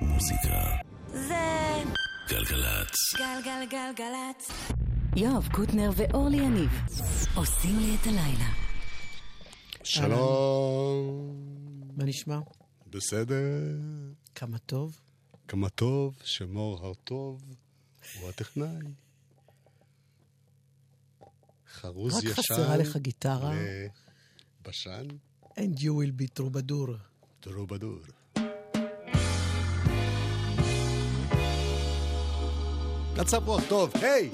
מוזיקה. זה... גלגלצ. גלגלגלגלצ. יואב קוטנר ואורלי יניב עושים לי את הלילה. שלום. מה נשמע? בסדר. כמה טוב? כמה טוב שמור הרטוב הוא הטכנאי. חרוז רק ישן. רק חסרה לך גיטרה. בשן. And you will be true בדור. true בדור. That's up well, Dove. Hey!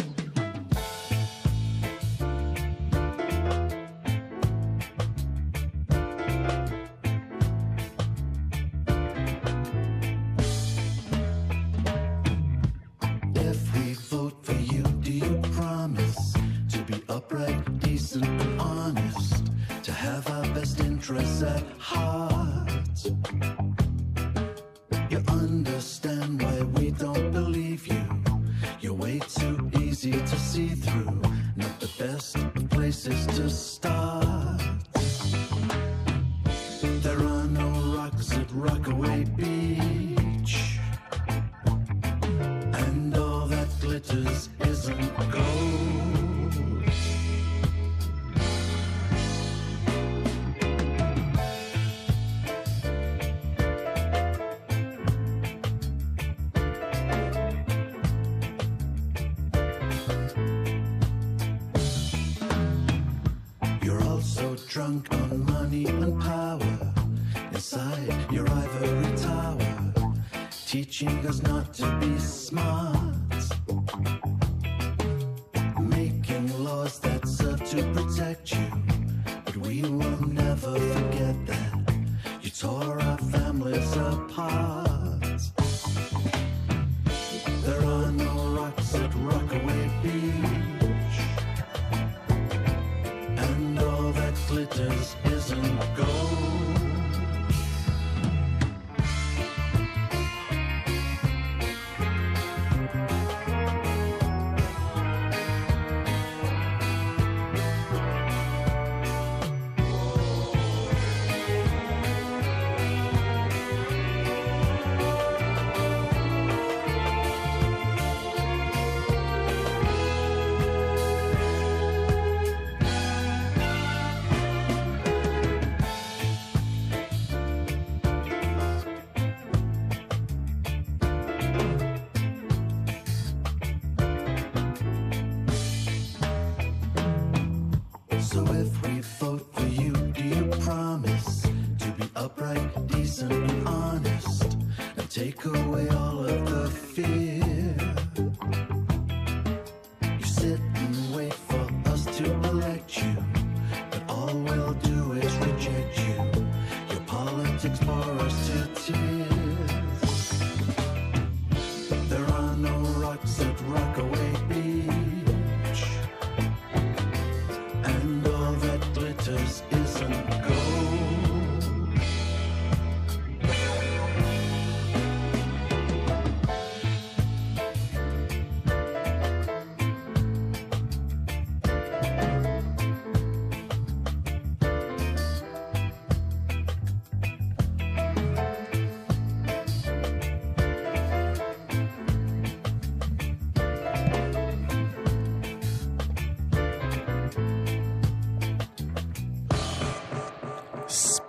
at you, but we will never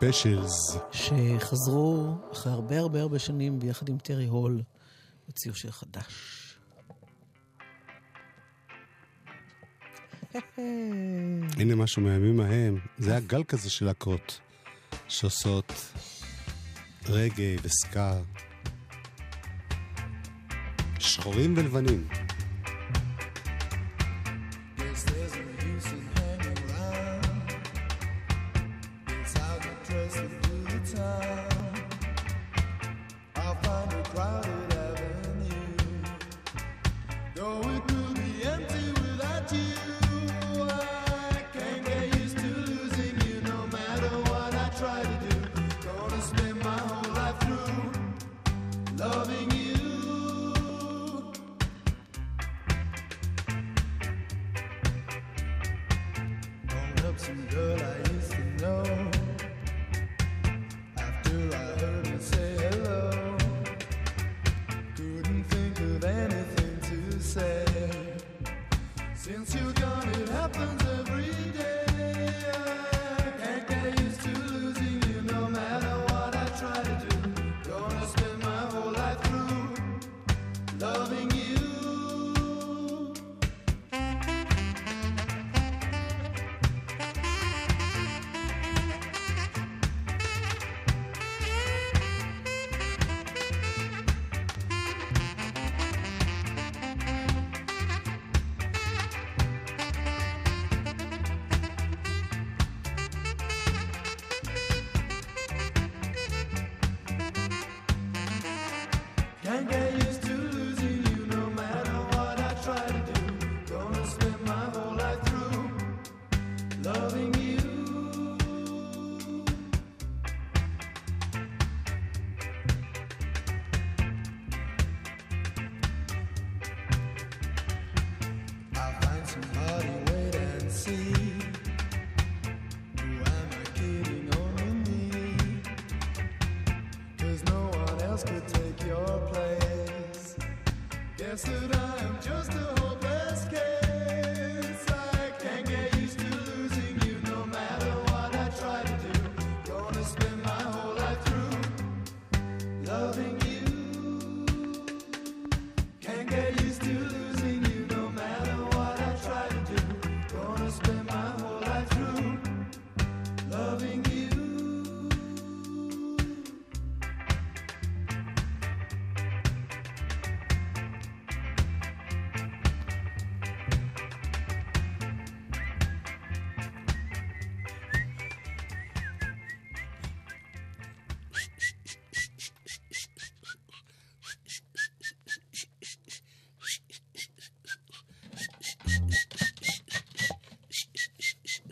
Specials. שחזרו אחרי הרבה הרבה הרבה שנים ביחד עם טרי הול, הוציאו שיר חדש. הנה משהו מהימים ההם. זה הגל כזה של להקות שעושות רגאיי וסקא. שחורים ולבנים.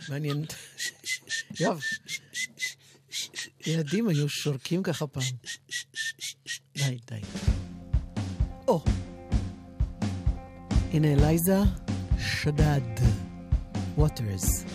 מעניין. יואב, ילדים היו שורקים ככה פעם. די, די. או. הנה אלייזה שדד. Waters.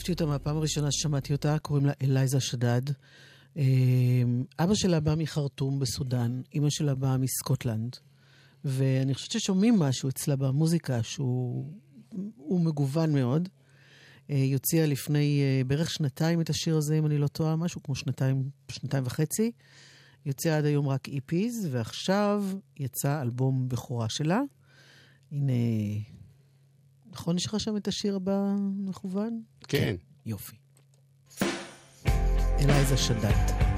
אהבתי אותה מהפעם הראשונה ששמעתי אותה, קוראים לה אלייזה שדד. אה, אבא שלה בא מחרטום בסודאן, אימא שלה באה מסקוטלנד. ואני חושבת ששומעים משהו אצלה במוזיקה שהוא הוא מגוון מאוד. אה, היא הוציאה לפני אה, בערך שנתיים את השיר הזה, אם אני לא טועה, משהו כמו שנתיים, שנתיים וחצי. היא הוציאה עד היום רק איפיז, ועכשיו יצא אלבום בכורה שלה. הנה, נכון יש לך שם את השיר הבא מכוון? כן. יופי. אלייזה שדד.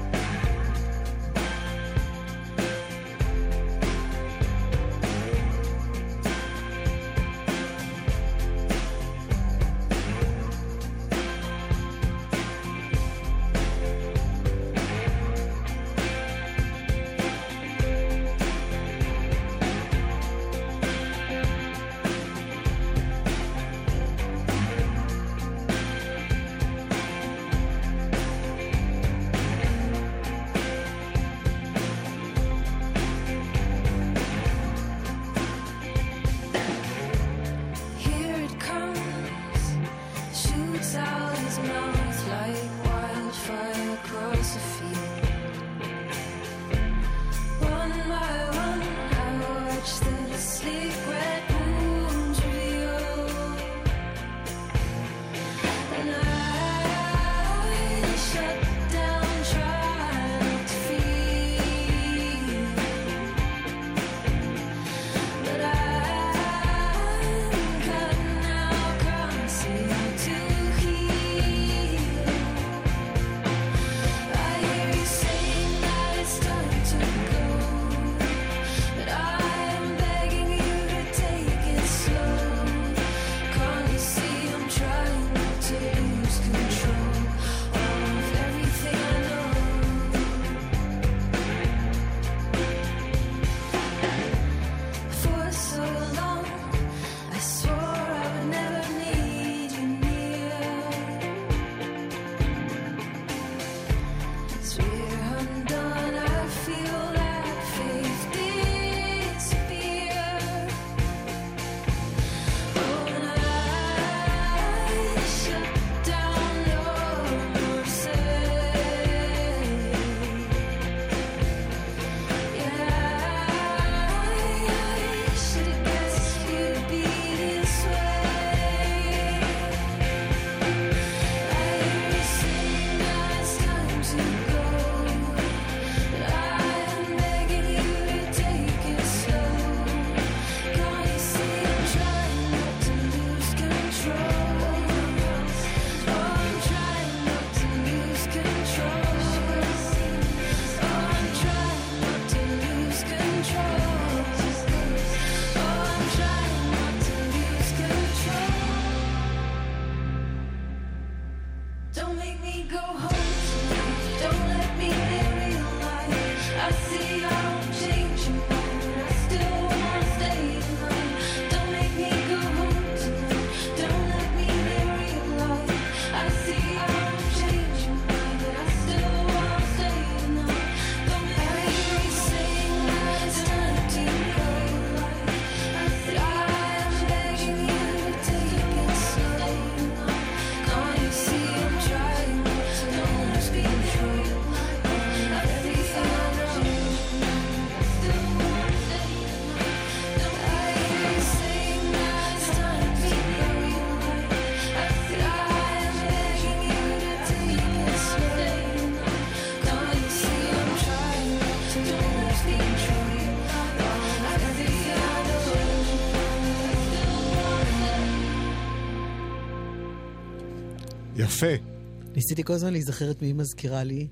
ניסיתי כל הזמן להיזכר את מי היא מזכירה לי,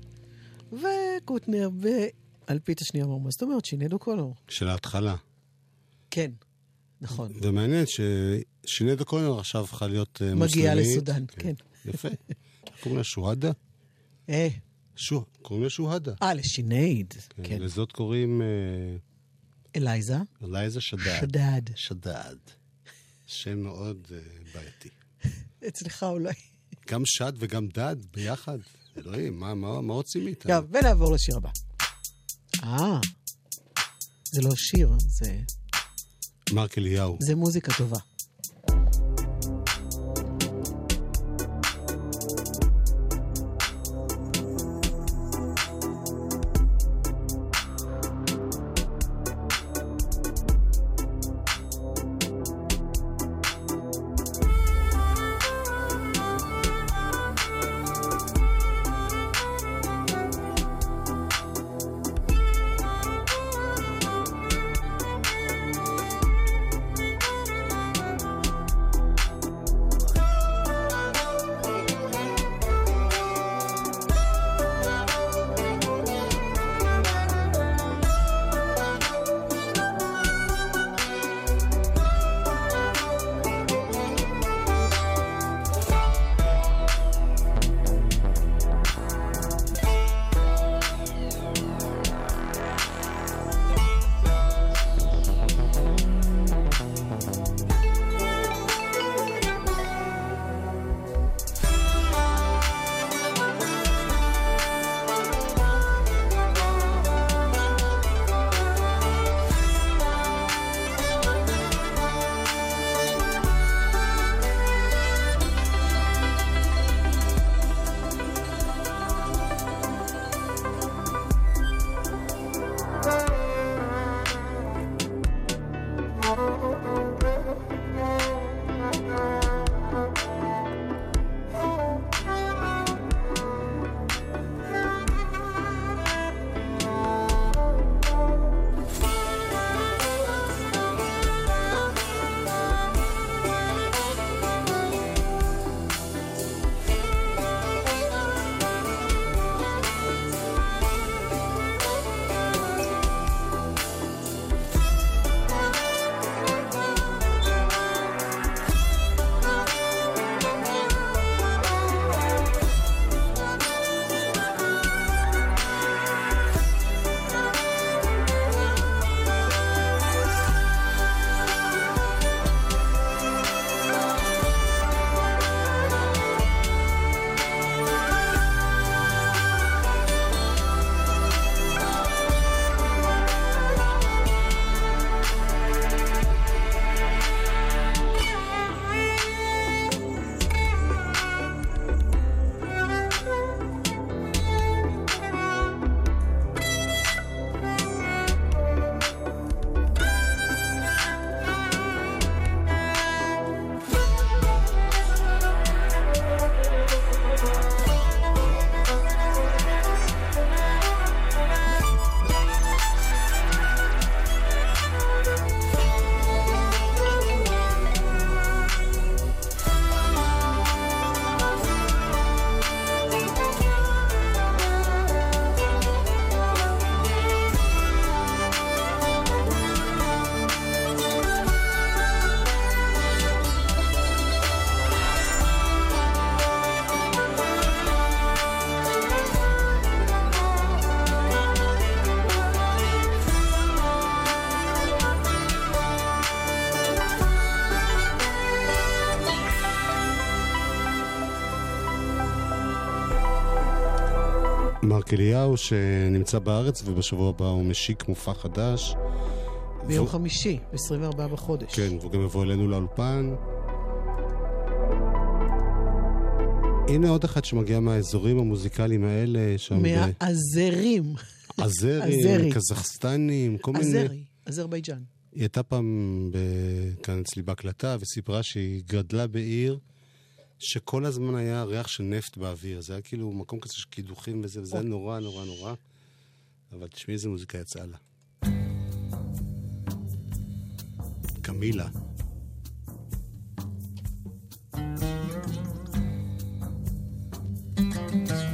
וקוטנר באלפית השנייה אמר, מה זאת אומרת? שינדו קולור. של ההתחלה. כן, נכון. ומעניין ששינדו קולנר עכשיו הפכה להיות אה, מגיעה מוסלמית. לסודאן, כן. יפה. קוראים לה שוהדה? אה, שו, קוראים לה שוהדה. אה, לשינייד. כן. כן. לזאת קוראים אה, אלייזה. אלייזה שדד. שדד. שדד. שם מאוד אה, בעייתי. אצלך אולי. גם שד וגם דד ביחד. אלוהים, מה, מה, מה רוצים מאיתנו? טוב, ונעבור לשיר הבא. אה, זה לא שיר, זה, מרק אליהו. זה מוזיקה טובה. מרק אליהו שנמצא בארץ ובשבוע הבא הוא משיק מופע חדש. ביום והוא- חמישי, 24 בחודש. כן, והוא גם יבוא אלינו לאולפן. הנה עוד אחד שמגיע מהאזורים המוזיקליים האלה, שם מהעזרים. בעזרים, עזרי. קזחסטנים, כל מיני... עזרי, אזרבייג'אן. היא הייתה פעם ב- כאן אצלי בהקלטה וסיפרה שהיא גדלה בעיר שכל הזמן היה ריח של נפט באוויר. זה היה כאילו מקום כזה של קידוחים וזה, וזה היה נורא נורא נורא. אבל תשמעי איזה מוזיקה יצאה לה. קמילה. מתיישבת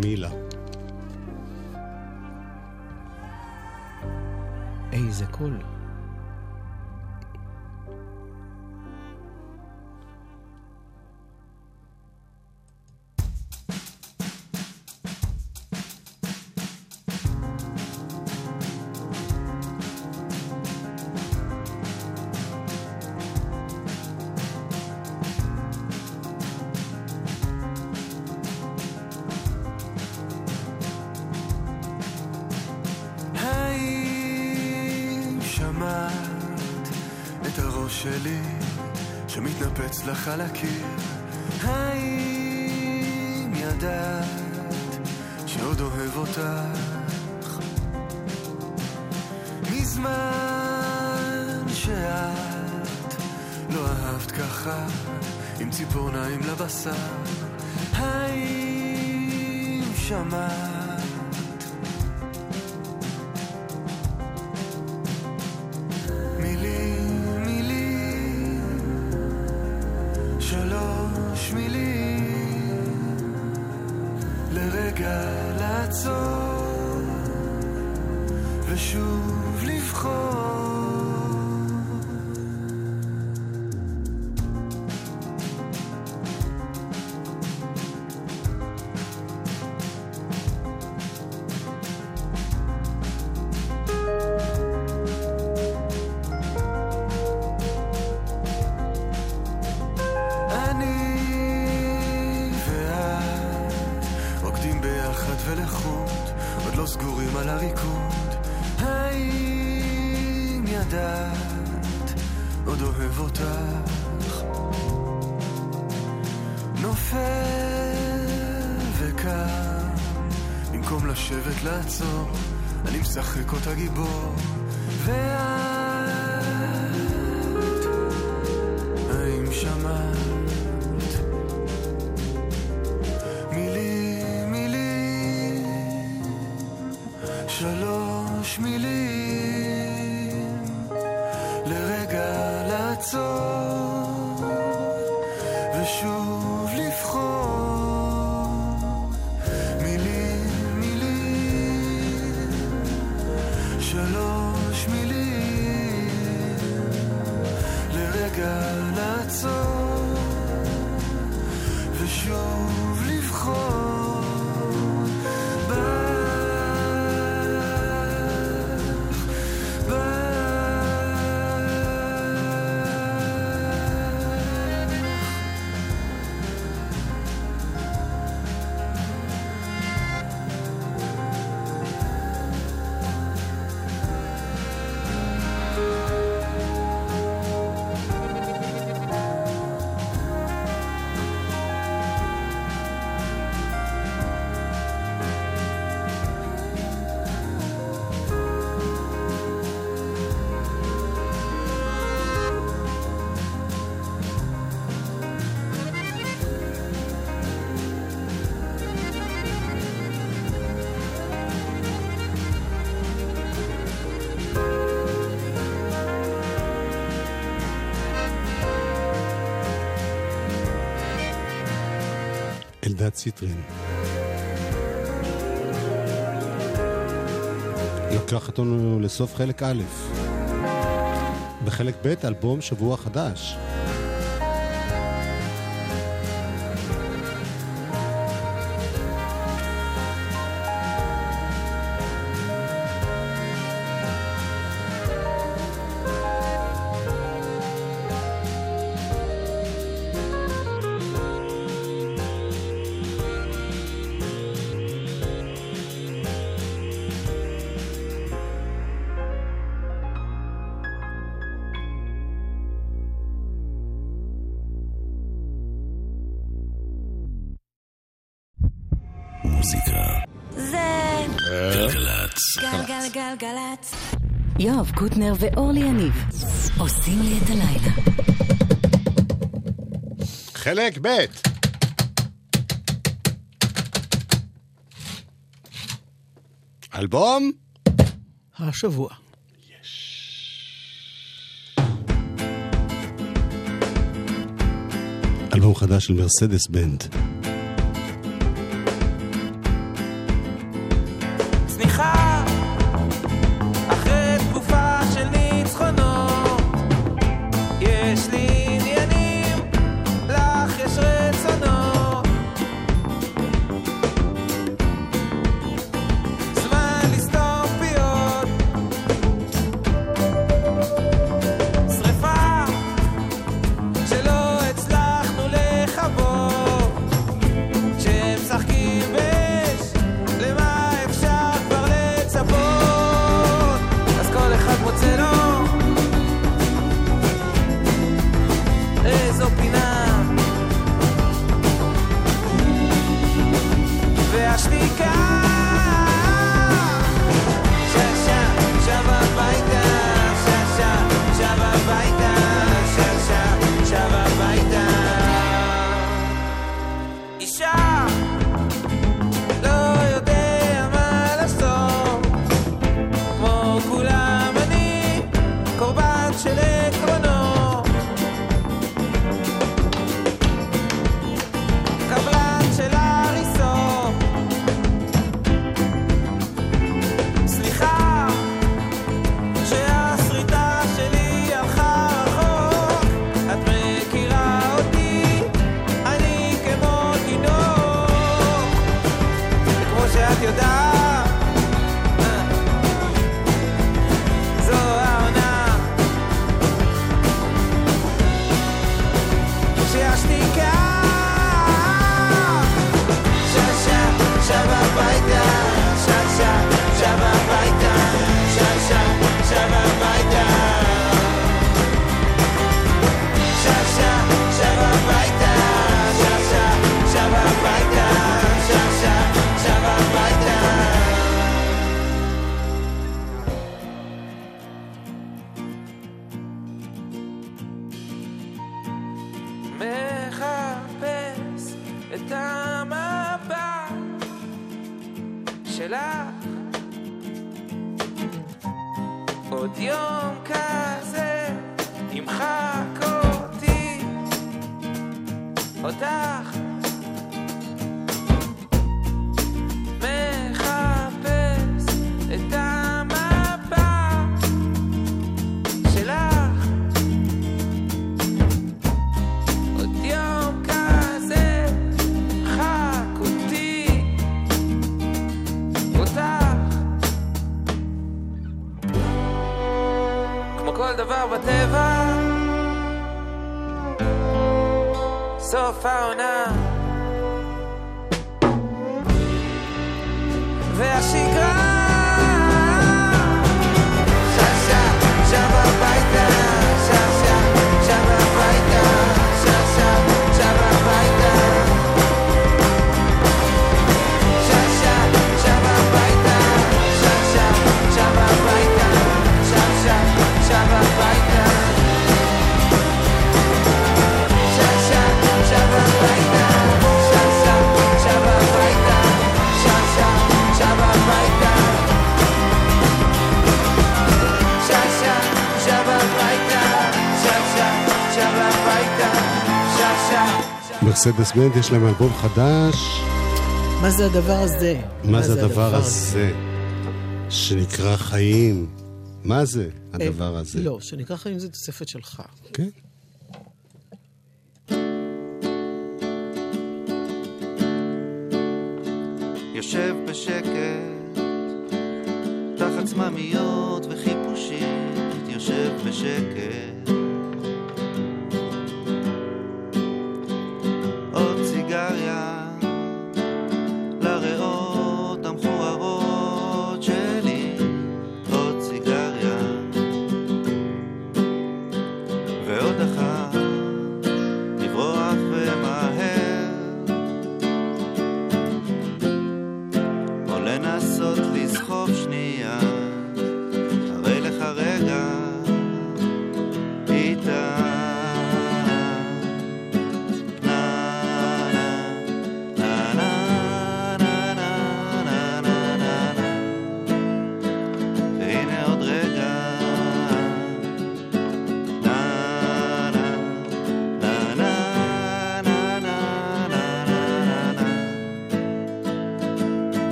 קמילה. איזה קול. האם הקיר? האם ידעת שעוד אוהב אותך? מזמן שאת לא אהבת ככה עם ציפורניים לבשר האם שמעת משחק אותה גיבור. ואת לרגע לעצור, אלדד ציטרין. לקח אותנו לסוף חלק א'. בחלק ב', אלבום שבוע חדש. קוטנר ואורלי יניב עושים לי את הלילה. חלק ב' אלבום השבוע. אלבום חדש של מרסדס בנד. שלך. עוד יום כזה ימחק אותי. אותה דבר בטבע סוף העונה והשגרה מרסדס בנט, יש להם אלבום חדש. מה זה הדבר הזה? מה, מה זה, הדבר הזה? שנקרא חיים. מה זה הדבר אה, הזה? לא, שנקרא חיים זה תוספת שלך. כן. יושב בשקט, תחת צממיות וחיפושית, יושב בשקט.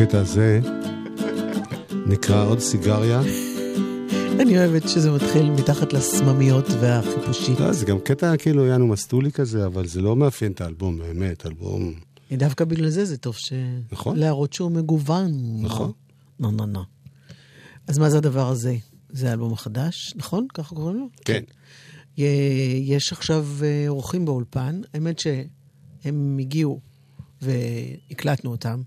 הקטע הזה נקרא עוד סיגריה. אני אוהבת שזה מתחיל מתחת לסממיות והחיפושית. לא, זה גם קטע כאילו יענו מסטולי כזה, אבל זה לא מאפיין את האלבום, באמת, אלבום... אה, דווקא בגלל זה זה טוב ש... נכון. להראות שהוא מגוון. נכון. נו, נו, נו. אז מה זה הדבר הזה? זה האלבום החדש, נכון? ככה קוראים לו? כן. כן. יש עכשיו אה, אורחים באולפן. האמת שהם הגיעו והקלטנו אותם.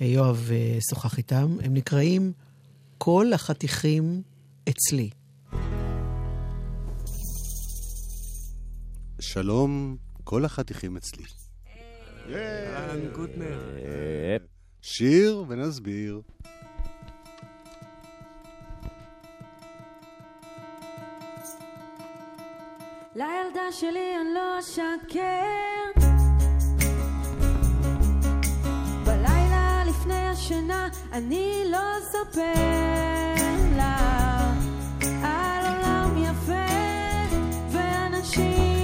יואב אה, שוחח איתם, הם נקראים כל החתיכים אצלי. שלום, כל החתיכים אצלי. שיר ונסביר. לילדה שלי אני לא אשקר לפני השינה אני לא אספר לה על עולם יפה ואנשים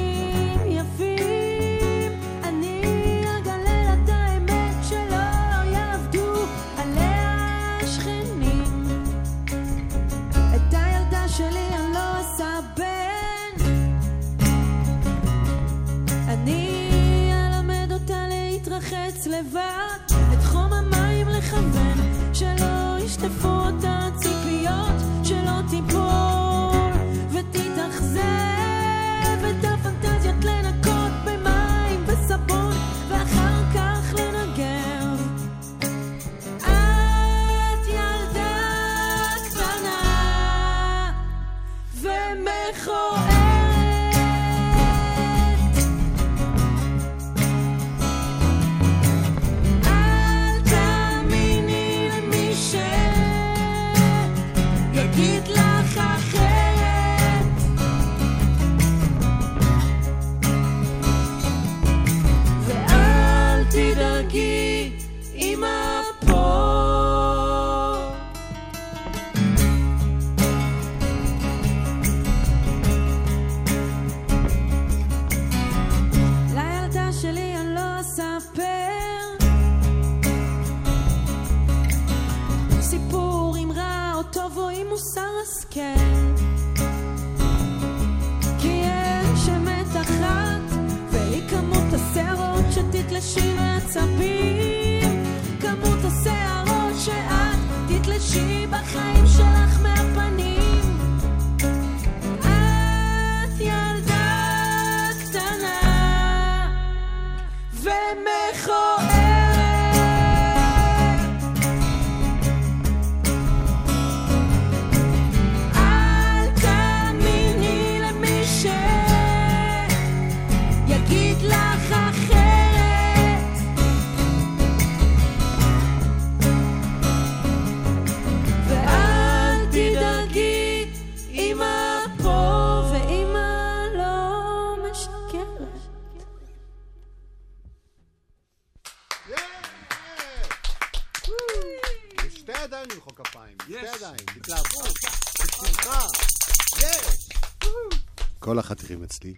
אצלי.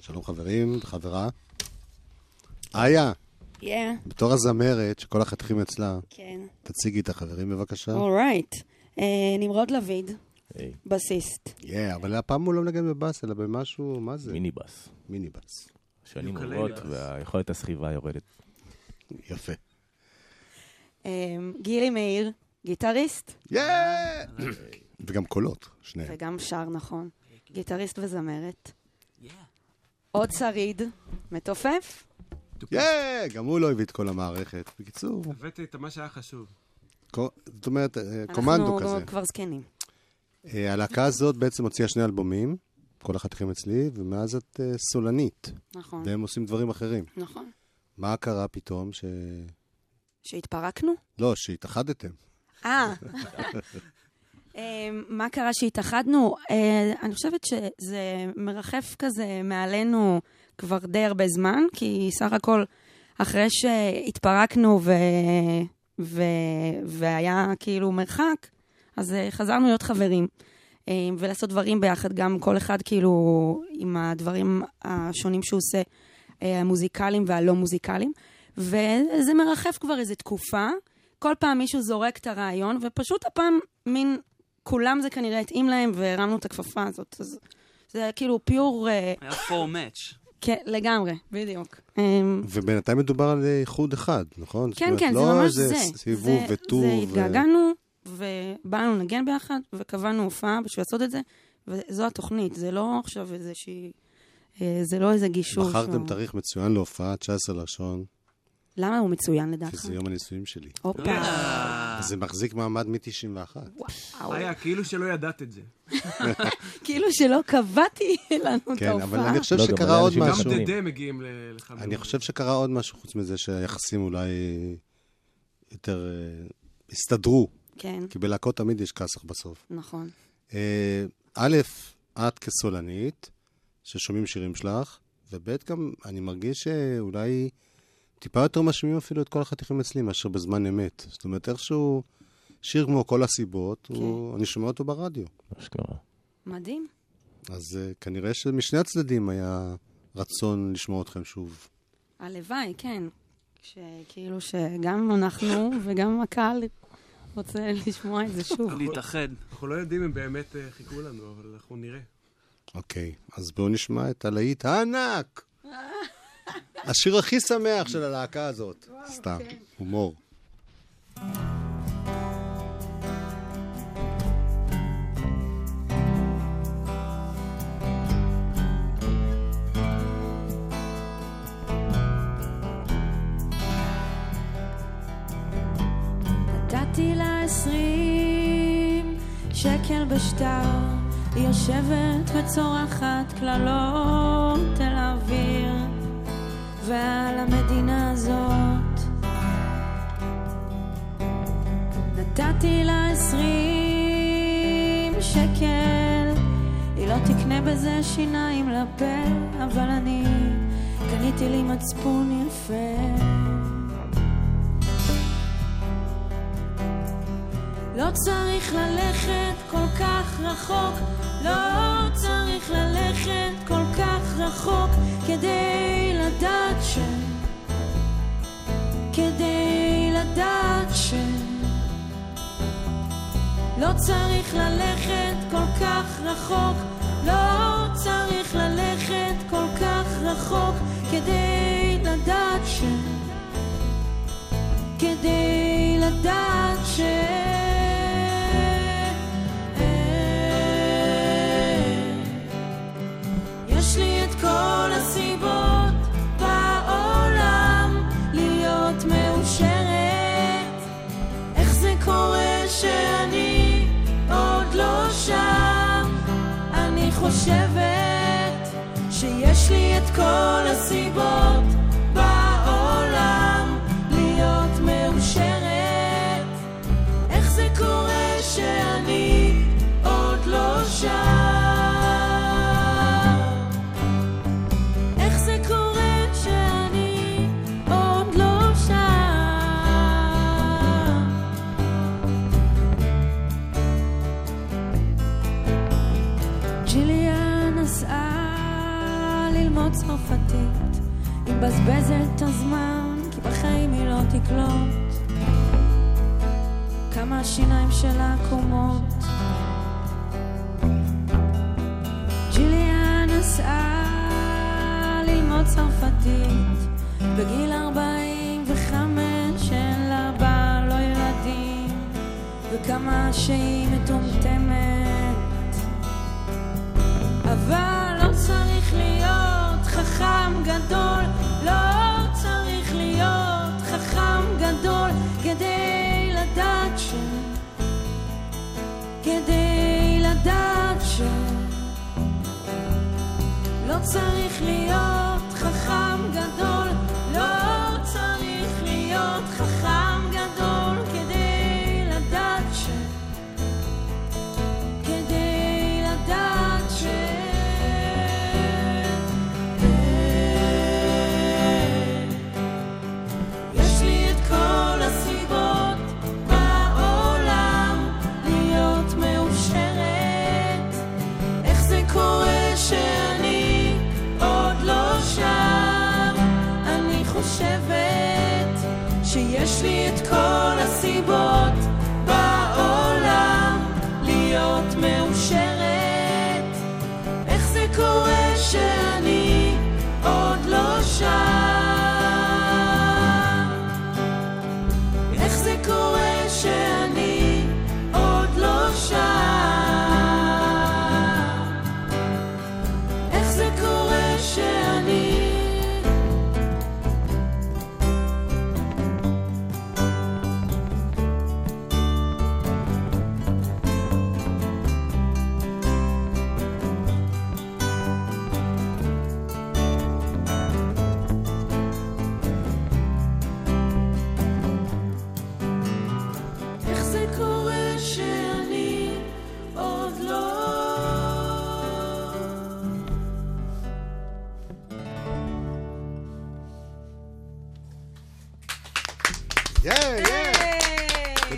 שלום חברים, חברה. איה, כן, בתור הזמרת שכל החתיכים אצלה, כן. תציגי את החברים בבקשה. אורייט. נמרוד לביד, בסיסט. כן, אבל הפעם הוא לא מנגן בבאס, אלא במשהו, מה זה? מיניבאס. מיניבאס. שנים עוברות והיכולת הסחיבה יורדת. יפה. אה, גילי מאיר, גיטריסט, יאה! וגם קולות, שניהם. וגם שר, נכון. גיטריסט וזמרת. עוד שריד, מתופף. יאה! גם הוא לא הביא את כל המערכת. בקיצור, הבאתי את מה שהיה חשוב. זאת אומרת, אה, קומנדו כזה. אנחנו כבר זקנים. אה, הלהקה הזאת בעצם הוציאה שני אלבומים, כל החתיכים אצלי, ומאז את אה, סולנית, נכון, והם עושים דברים אחרים. נכון. מה קרה פתאום ש... שהתפרקנו? לא, שהתאחדתם. אה. אה, מה קרה שהתאחדנו? אה, אני חושבת שזה מרחף כזה מעלינו כבר די הרבה זמן, כי סך הכל, אחרי שהתפרקנו ו... ו... והיה כאילו מרחק, אז אה, חזרנו להיות חברים. אה, ולעשות דברים ביחד, גם כל אחד כאילו עם הדברים השונים שהוא עושה, אה, המוזיקליים והלא מוזיקליים. וזה מרחף כבר איזו תקופה. כל פעם מישהו זורק את הרעיון, ופשוט הפעם מין, כולם זה כנראה התאים להם, והרמנו את הכפפה הזאת. אז זה כאילו פיור, אה, היה פור מאץ'. כן, לגמרי, בדיוק. אמ, ובינתיים מדובר על אה, איחוד אחד, נכון? זאת כן, אומרת, כן, זה לא ממש איזה זה. סיבוב זה- וטור. זה התגעגענו, ובאנו לנגן ביחד, וקבענו הופעה בשביל לעשות את זה, וזו התוכנית, זה לא עכשיו איזושהי... אה, זה לא איזה גישור. בחרתם תאריך מצוין להופעה, 19 לראשון, למה הוא מצוין כי לדעתך? זה יום הנישואים שלי. הופה. זה מחזיק מעמד מ-91. וואו. היה, כאילו שלא ידעת את זה. כאילו שלא קבעתי לנו את כן. אבל אני חושב לא, גם שקרה עוד גם משהו. שונים. דדה מגיעים ל- לך. אני חושב שקרה עוד משהו חוץ מזה שהיחסים אולי יותר אה, הסתדרו, כן, כי בלהקות תמיד יש כסח בסוף. נכון. אה, א', את כסולנית, ששומעים שירים שלך, וב', גם אני מרגיש שאולי טיפה יותר משמיעים אפילו את כל החתיכים אצלי מאשר בזמן אמת. זאת אומרת, איכשהו שיר כמו כל הסיבות, הוא, אני שומע אותו ברדיו. אשכרה. מדהים. אז uh, כנראה שמשני הצדדים היה רצון לשמוע אתכם שוב. הלוואי, כן. שכאילו שגם אנחנו וגם הקהל רוצה לשמוע את זה שוב. להתאחד. אנחנו לא יודעים אם באמת אה, חיכו לנו, אבל אנחנו נראה. אוקיי, אז בואו נשמע את הלהיט הענק! השיר הכי שמח של הלהקה הזאת. סתם, הומור. נתתי לה עשרים שקל בשטר, היא יושבת וצורחת קללות אל האוויר ועל המדינה הזאת. נתתי לה עשרים שקל, היא לא תקנה בזה שיניים לפה, אבל אני קניתי לי מצפון יפה. לא צריך ללכת כל כך רחוק, לא צריך ללכת כל כך רחוק כדי לדעת ש... כדי לדעת ש... לא צריך ללכת כל כך רחוק, לא צריך ללכת כל כך רחוק כדי לדעת ש... כדי לדעת ש... חושבת שיש לי את כל הסיבות בעולם להיות מאושרת. איך זה קורה שאני ללמוד צרפתית, היא מבזבזת את הזמן, כי בחיים היא לא תקלוט. כמה השיניים שלה עקומות. ג'יליה נסעה ללמוד צרפתית, בגיל 45 אין לה בעל לא ילדים, וכמה שהיא מטומטמת. אבל חכם גדול, לא צריך להיות חכם גדול כדי לדעת ש... כדי לדעת ש... לא צריך להיות חכם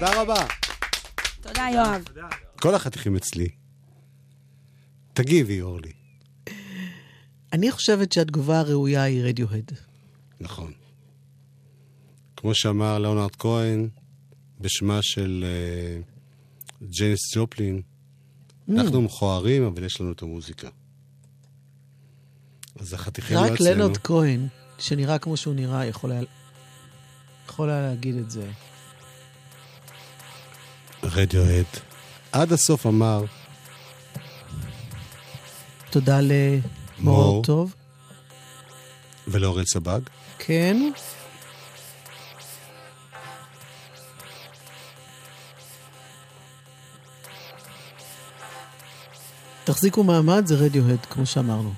תודה רבה. תודה, יואב. כל החתיכים אצלי. תגיבי, אורלי. אני חושבת שהתגובה הראויה היא רדיוהד. נכון. כמו שאמר ליאונרד כהן, בשמה של אה, ג'ייניס ג'ופלין, אנחנו מכוערים, אבל יש לנו את המוזיקה. אז החתיכים לא רק אצלנו. לנרד כהן, שנראה כמו שהוא נראה, יכול היה, יכול היה להגיד את זה. רדיואט. עד הסוף אמר, תודה מור. למור טוב. ולאורל סבג, כן. תחזיקו מעמד, זה רדיוהד, כמו שאמרנו.